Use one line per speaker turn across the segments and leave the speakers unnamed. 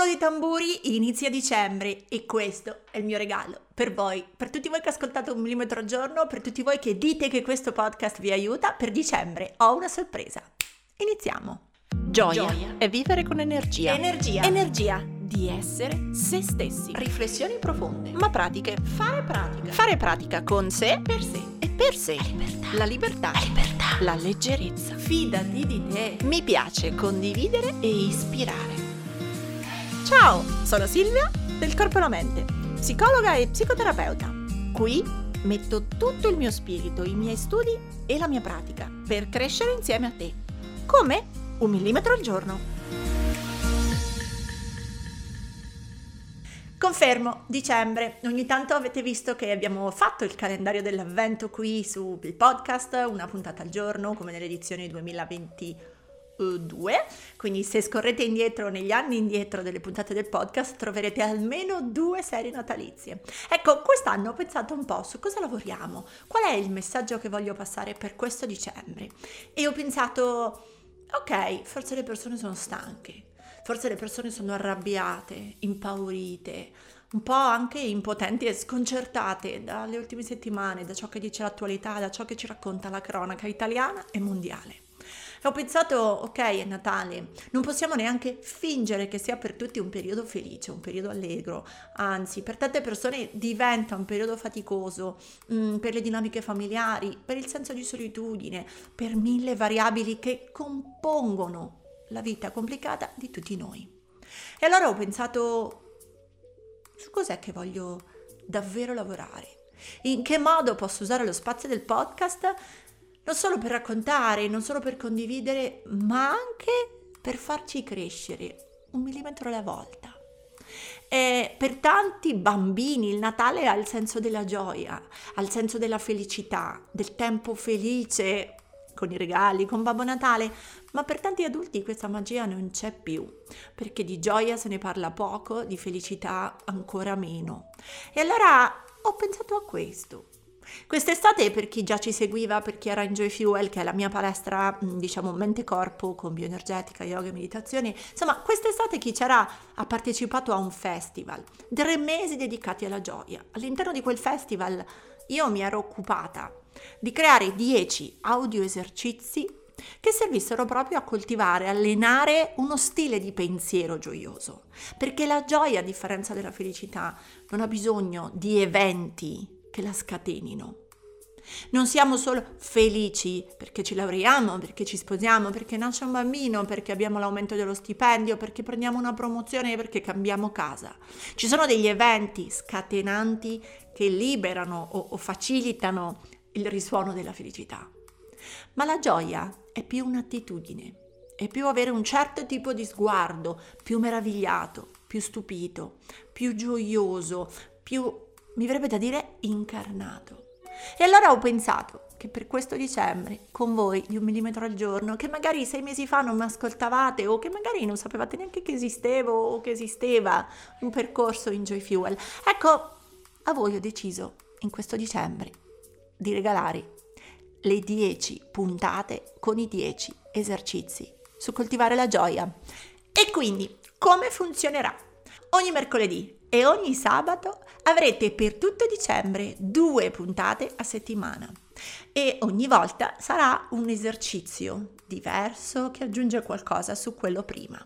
rullo di tamburi, inizia dicembre e questo è il mio regalo per voi, per tutti voi che ascoltate un millimetro al giorno, per tutti voi che dite che questo podcast vi aiuta, per dicembre ho una sorpresa. Iniziamo.
Gioia, Gioia. è vivere con energia.
Energia.
Energia di essere se stessi.
Riflessioni profonde.
Ma pratiche.
Fare pratica.
Fare pratica con sé.
Per sé.
E per sé.
La libertà.
La libertà.
La libertà.
La leggerezza.
Fidati di te.
Mi piace condividere e ispirare. Ciao, sono Silvia del Corpo e la Mente, psicologa e psicoterapeuta. Qui metto tutto il mio spirito, i miei studi e la mia pratica per crescere insieme a te. Come? Un millimetro al giorno.
Confermo, dicembre. Ogni tanto avete visto che abbiamo fatto il calendario dell'avvento qui sul podcast, una puntata al giorno, come nelle edizioni 2020 2, quindi se scorrete indietro negli anni indietro delle puntate del podcast troverete almeno due serie natalizie. Ecco, quest'anno ho pensato un po' su cosa lavoriamo, qual è il messaggio che voglio passare per questo dicembre e ho pensato, ok, forse le persone sono stanche, forse le persone sono arrabbiate, impaurite, un po' anche impotenti e sconcertate dalle ultime settimane, da ciò che dice l'attualità, da ciò che ci racconta la cronaca italiana e mondiale. E ho pensato, ok, è Natale, non possiamo neanche fingere che sia per tutti un periodo felice, un periodo allegro, anzi, per tante persone diventa un periodo faticoso mh, mm, per le dinamiche familiari, per il senso di solitudine, per mille variabili che compongono la vita complicata di tutti noi. E allora ho pensato, su cos'è che voglio davvero lavorare? In che modo posso usare lo spazio del podcast non solo per raccontare, non solo per condividere, ma anche per farci crescere un millimetro alla volta. E per tanti bambini il Natale ha il senso della gioia, ha il senso della felicità, del tempo felice con i regali, con Babbo Natale, ma per tanti adulti questa magia non c'è più, perché di gioia se ne parla poco, di felicità ancora meno. E allora ho pensato a questo, Quest'estate, per chi già ci seguiva, per chi era in Joy Fuel, che è la mia palestra, diciamo, mente-corpo con bioenergetica, yoga e meditazione, insomma, quest'estate chi c'era ha partecipato a un festival, tre mesi dedicati alla gioia. All'interno di quel festival io mi ero occupata di creare 10 audio esercizi che servissero proprio a coltivare, allenare uno stile di pensiero gioioso, perché la gioia, a differenza della felicità, non ha bisogno di eventi che la scatenino. Non siamo solo felici perché ci laureiamo, perché ci sposiamo, perché nasce un bambino, perché abbiamo l'aumento dello stipendio, perché prendiamo una promozione, perché cambiamo casa. Ci sono degli eventi scatenanti che liberano o, o facilitano il risuono della felicità. Ma la gioia è più un'attitudine, è più avere un certo tipo di sguardo, più meravigliato, più stupito, più gioioso, più mi verrebbe da dire incarnato. E allora ho pensato che per questo dicembre, con voi di un millimetro al giorno, che magari sei mesi fa non mi ascoltavate o che magari non sapevate neanche che esistevo o che esisteva un percorso in Joy Fuel, ecco, a voi ho deciso in questo dicembre di regalare le 10 puntate con i 10 esercizi su coltivare la gioia. E quindi come funzionerà? Ogni mercoledì e ogni sabato avrete per tutto dicembre due puntate a settimana e ogni volta sarà un esercizio diverso che aggiunge qualcosa su quello prima.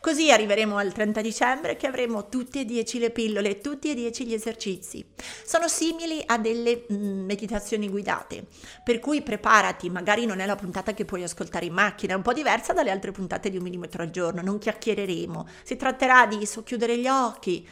Così arriveremo al 30 dicembre che avremo tutti e dieci le pillole, tutti e dieci gli esercizi. Sono simili a delle mm, meditazioni guidate, per cui preparati, magari non è la puntata che puoi ascoltare in macchina, è un po' diversa dalle altre puntate di un millimetro al giorno, non chiacchiereremo, si tratterà di socchiudere gli occhi,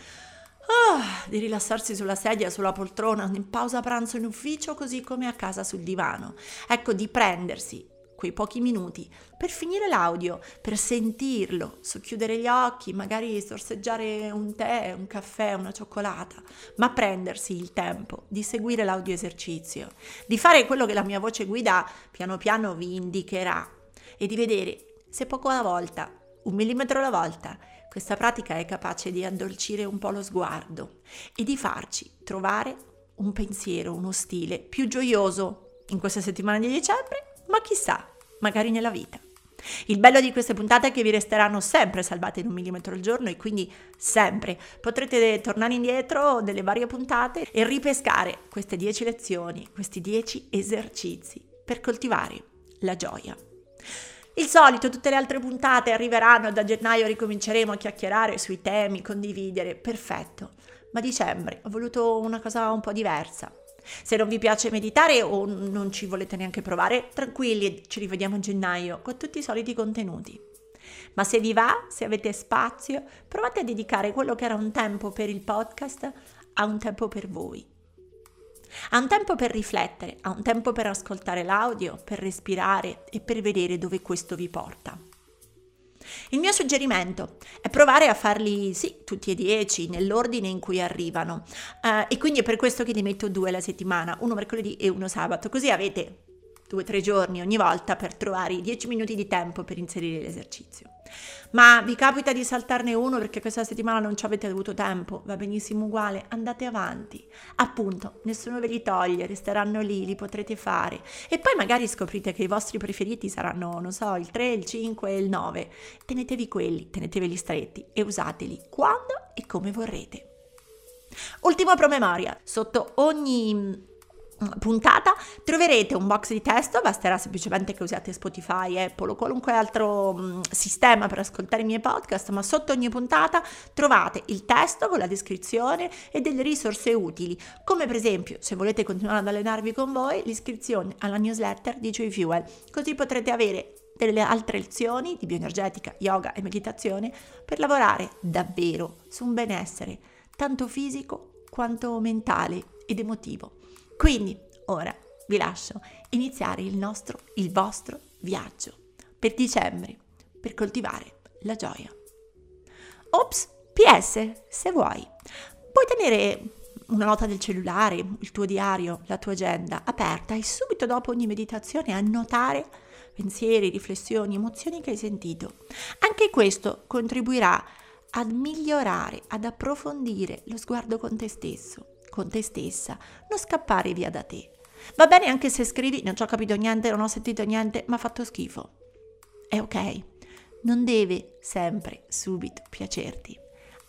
Oh, di rilassarsi sulla sedia, sulla poltrona, in pausa pranzo in ufficio, così come a casa sul divano. Ecco, di prendersi quei pochi minuti per finire l'audio, per sentirlo, socchiudere gli occhi, magari sorseggiare un tè, un caffè, una cioccolata, ma prendersi il tempo di seguire l'audio esercizio, di fare quello che la mia voce guida piano piano vi indicherà e di vedere se poco alla volta, un millimetro alla volta, questa pratica è capace di addolcire un po' lo sguardo e di farci trovare un pensiero, uno stile più gioioso in questa settimana di dicembre, ma chissà, magari nella vita. Il bello di queste puntate è che vi resteranno sempre salvate in un millimetro al giorno e quindi sempre potrete tornare indietro delle varie puntate e ripescare queste 10 lezioni, questi 10 esercizi per coltivare la gioia. Il solito, tutte le altre puntate arriveranno, da gennaio ricominceremo a chiacchierare sui temi, condividere, perfetto. Ma dicembre ho voluto una cosa un po' diversa. Se non vi piace meditare o non ci volete neanche provare, tranquilli, ci rivediamo a gennaio con tutti i soliti contenuti. Ma se vi va, se avete spazio, provate a dedicare quello che era un tempo per il podcast a un tempo per voi. A un tempo per riflettere, a un tempo per ascoltare l'audio, per respirare e per vedere dove questo vi porta. Il mio suggerimento è provare a farli, sì, tutti e dieci, nell'ordine in cui arrivano. Uh, e quindi è per questo che li metto due alla settimana, uno mercoledì e uno sabato, così avete due o tre giorni ogni volta per trovare i dieci minuti di tempo per inserire l'esercizio. Ma vi capita di saltarne uno perché questa settimana non ci avete avuto tempo, va benissimo uguale, andate avanti. Appunto, nessuno ve li toglie, resteranno lì, li potrete fare. E poi magari scoprite che i vostri preferiti saranno, non so, il 3, il 5 e il 9. Tenetevi quelli, teneteveli stretti e usateli quando e come vorrete. Ultimo promemoria, sotto ogni puntata troverete un box di testo, basterà semplicemente che usiate Spotify, Apple o qualunque altro mh, sistema per ascoltare i miei podcast, ma sotto ogni puntata trovate il testo con la descrizione e delle risorse utili, come per esempio se volete continuare ad allenarvi con voi, l'iscrizione alla newsletter di Joy Fuel, così potrete avere delle altre lezioni di bioenergetica, yoga e meditazione per lavorare davvero su un benessere tanto fisico quanto mentale ed emotivo. Quindi ora vi lascio iniziare il nostro, il vostro viaggio per dicembre, per coltivare la gioia. Ops, PS, se vuoi, puoi tenere una nota del cellulare, il tuo diario, la tua agenda aperta e subito dopo ogni meditazione annotare pensieri, riflessioni, emozioni che hai sentito. Anche questo contribuirà a migliorare, ad approfondire lo sguardo con te stesso con te stessa, non scappare via da te. Va bene anche se scrivi non ci ho capito niente, non ho sentito niente, ma ha fatto schifo. È ok, non deve sempre subito piacerti.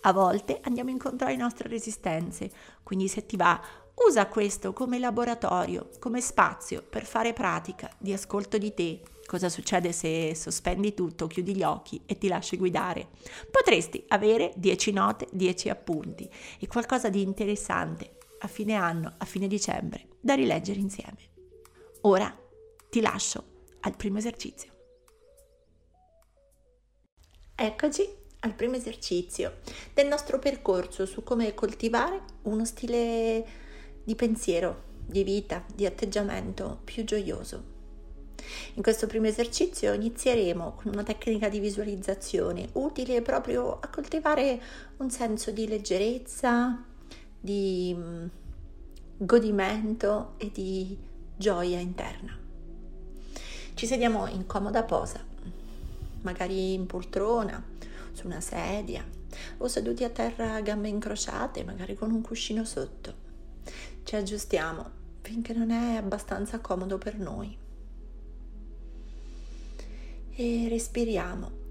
A volte andiamo incontro alle nostre resistenze, quindi se ti va, usa questo come laboratorio, come spazio per fare pratica di ascolto di te, Cosa succede se sospendi tutto, chiudi gli occhi e ti lasci guidare? Potresti avere 10 note, 10 appunti e qualcosa di interessante a fine anno, a fine dicembre, da rileggere insieme. Ora ti lascio al primo esercizio. Eccoci al primo esercizio del nostro percorso su come coltivare uno stile di pensiero, di vita, di atteggiamento più gioioso in questo primo esercizio inizieremo con una tecnica di visualizzazione utile proprio a coltivare un senso di leggerezza, di mm, godimento e di gioia interna. Ci sediamo in comoda posa, magari in poltrona, su una sedia o seduti a terra a gambe incrociate, magari con un cuscino sotto. Ci aggiustiamo finché non è abbastanza comodo per noi e respiriamo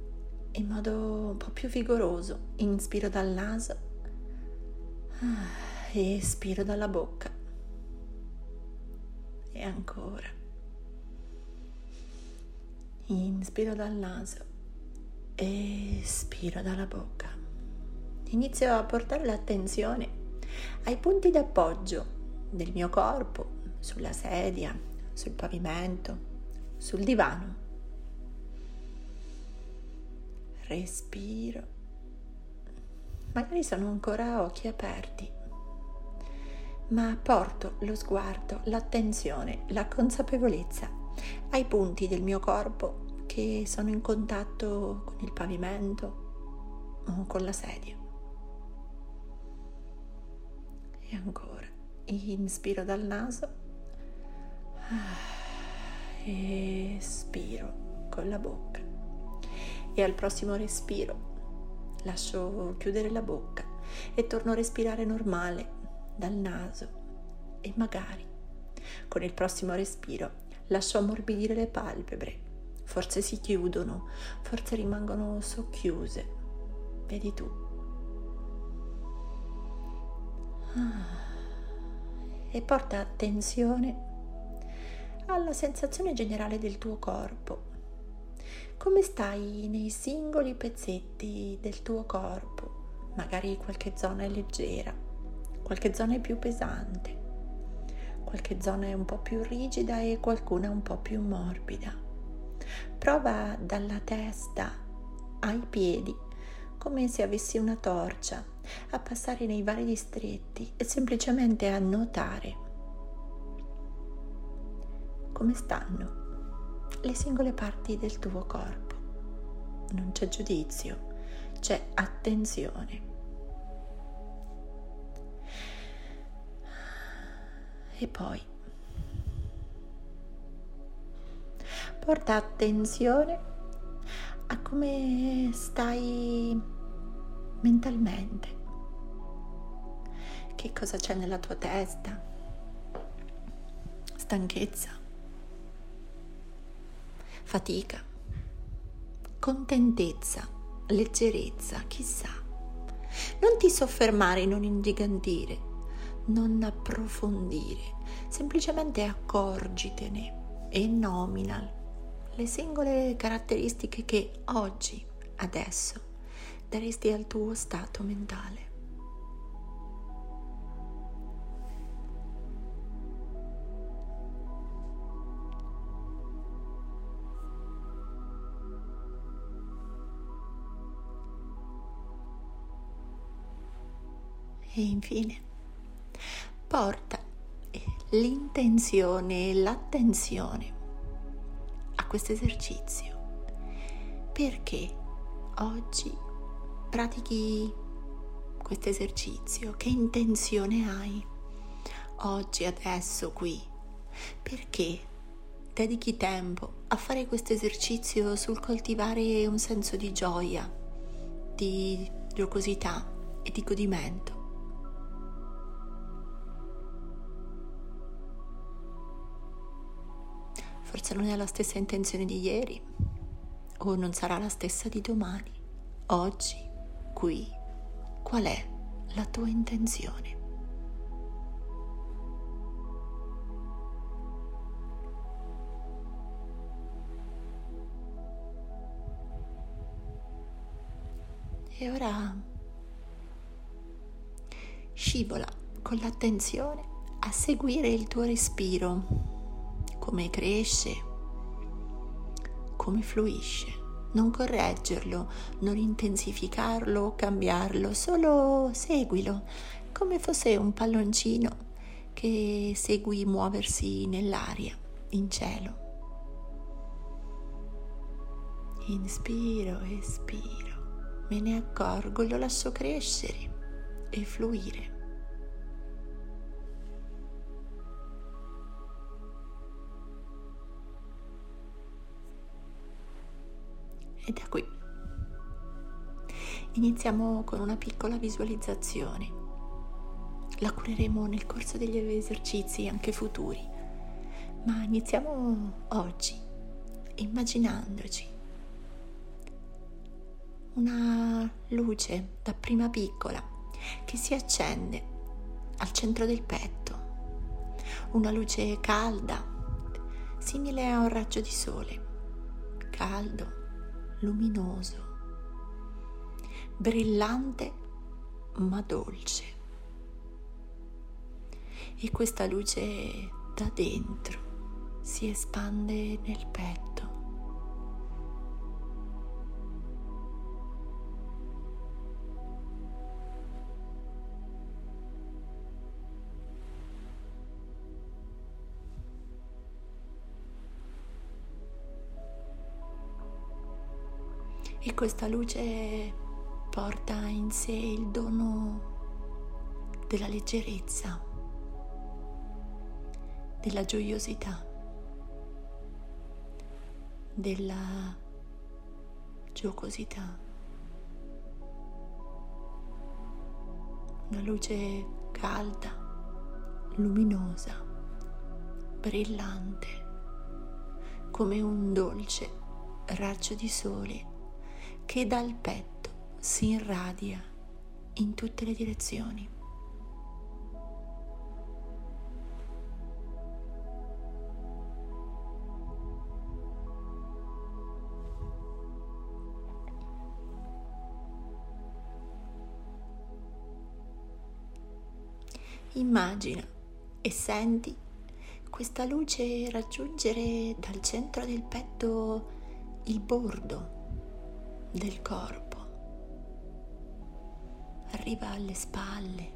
in modo un po' più vigoroso. Inspiro dal naso ah, e espiro dalla bocca. E ancora. Inspiro dal naso e espiro dalla bocca. Inizio a portare l'attenzione ai punti d'appoggio del mio corpo, sulla sedia, sul pavimento, sul divano respiro. Magari sono ancora occhi aperti, ma porto lo sguardo, l'attenzione, la consapevolezza ai punti del mio corpo che sono in contatto con il pavimento o con la sedia. E ancora, inspiro dal naso, espiro con la bocca e al prossimo respiro lascio chiudere la bocca e torno a respirare normale dal naso e magari con il prossimo respiro lascio ammorbidire le palpebre forse si chiudono, forse rimangono socchiuse. Vedi tu. Ah. E porta attenzione alla sensazione generale del tuo corpo. Come stai nei singoli pezzetti del tuo corpo? Magari qualche zona è leggera, qualche zona è più pesante, qualche zona è un po' più rigida e qualcuna un po' più morbida. Prova dalla testa ai piedi come se avessi una torcia a passare nei vari distretti e semplicemente a notare come stanno le singole parti del tuo corpo. Non c'è giudizio, c'è attenzione. E poi porta attenzione a come stai mentalmente. Che cosa c'è nella tua testa? Stanchezza, fatica, contentezza, leggerezza, chissà. Non ti soffermare, non ingigantire, non approfondire, semplicemente accorgitene e nomina le singole caratteristiche che oggi, adesso, daresti al tuo stato mentale. E infine, porta l'intenzione e l'attenzione a questo esercizio perché oggi pratichi questo esercizio, che intenzione hai oggi, adesso, qui? Perché dedichi tempo a fare questo esercizio sul coltivare un senso di gioia, di giocosità e di godimento? Forse non è la stessa intenzione di ieri o non sarà la stessa di domani, oggi qui qual è la tua intenzione. E ora scivola con l'attenzione a seguire il tuo respiro, come cresce, come fluisce non correggerlo, non intensificarlo, cambiarlo, solo seguilo, come fosse un palloncino che segui muoversi nell'aria, in cielo. Inspiro, espiro, me ne accorgo, lo lascio crescere e fluire. E da qui. Iniziamo con una piccola visualizzazione. La cureremo nel corso degli esercizi anche futuri, ma iniziamo oggi immaginandoci. Una luce da prima piccola che si accende al centro del petto, una luce calda, simile a un raggio di sole, caldo, luminoso, brillante ma dolce. E questa luce da dentro si espande nel petto. E questa luce porta in sé il dono della leggerezza, della gioiosità, della giocosità. Una luce calda, luminosa, brillante, come un dolce raggio di sole che dal petto si irradia in tutte le direzioni. Immagina e senti questa luce raggiungere dal centro del petto il bordo del corpo. Arriva alle spalle,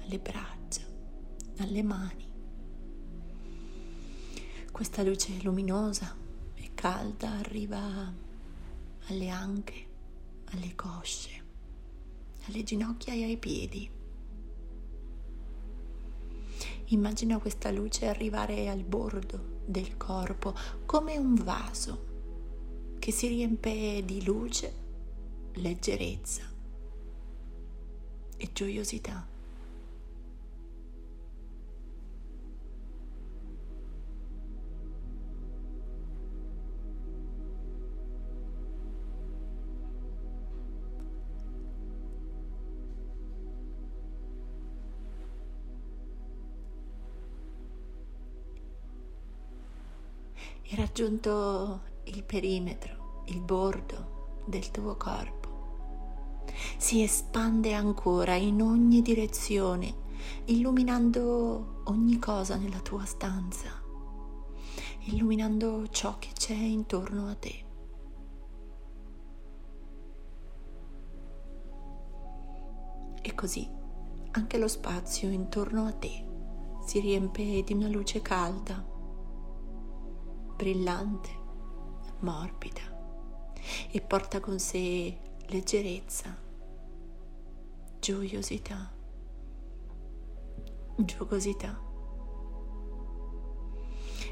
alle braccia, alle mani. Questa luce luminosa e calda arriva alle anche, alle cosce, alle ginocchia e ai piedi. Immagina questa luce arrivare al bordo del corpo come un vaso che si riempie di luce, leggerezza e gioiosità. e raggiunto il perimetro, il bordo del tuo corpo. Si espande ancora in ogni direzione, illuminando ogni cosa nella tua stanza, illuminando ciò che c'è intorno a te. E così anche lo spazio intorno a te si riempie di una luce calda brillante, morbida e porta con sé leggerezza, gioiosità, giocosità.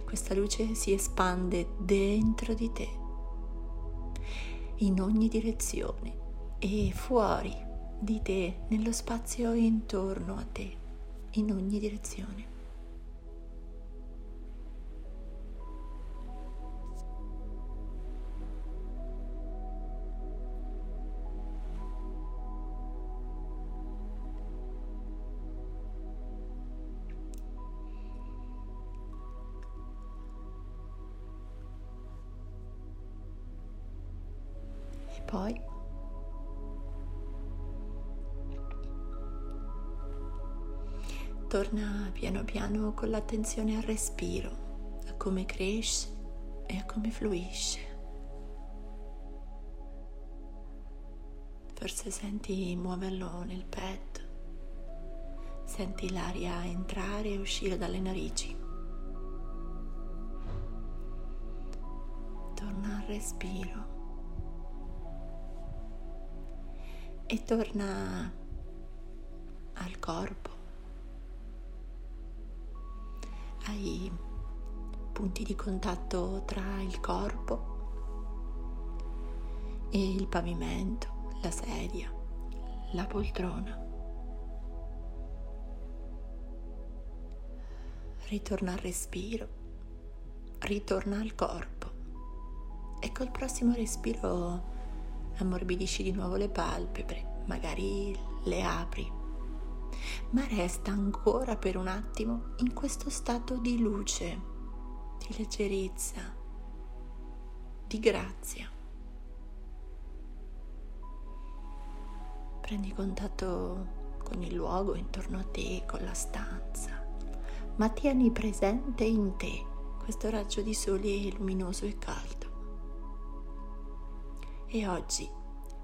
Questa luce si espande dentro di te, in ogni direzione e fuori di te, nello spazio intorno a te, in ogni direzione. Poi torna piano piano con l'attenzione al respiro, a come cresce e a come fluisce. Forse senti muoverlo nel petto, senti l'aria entrare e uscire dalle narici. Torna al respiro. E torna al corpo, ai punti di contatto tra il corpo e il pavimento, la sedia, la poltrona. Ritorna al respiro, ritorna al corpo e col prossimo respiro ammorbidisci di nuovo le palpebre, magari le apri, ma resta ancora per un attimo in questo stato di luce, di leggerezza, di grazia. Prendi contatto con il luogo intorno a te, con la stanza, ma tieni presente in te questo raggio di sole luminoso e caldo. E oggi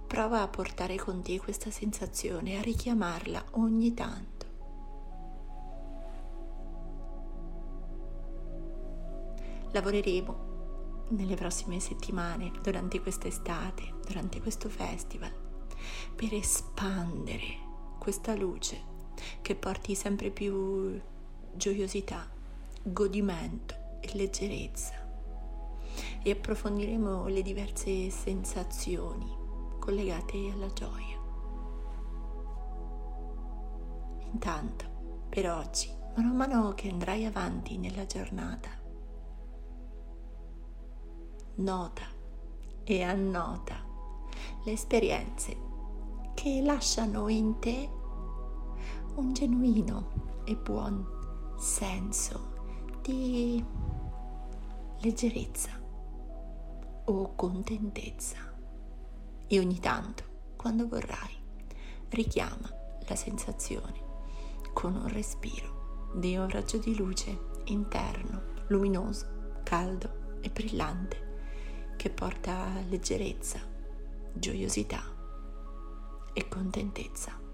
prova a portare con te questa sensazione, a richiamarla ogni tanto. Lavoreremo nelle prossime settimane, durante quest'estate, durante questo festival, per espandere questa luce che porti sempre più gioiosità, godimento e leggerezza e approfondiremo le diverse sensazioni collegate alla gioia. Intanto, per oggi, mano a mano che andrai avanti nella giornata, nota e annota le esperienze che lasciano in te un genuino e buon senso di leggerezza o contentezza. E ogni tanto, quando vorrai, richiama la sensazione con un respiro di un raggio di luce interno, luminoso, caldo e brillante, che porta leggerezza, gioiosità e contentezza.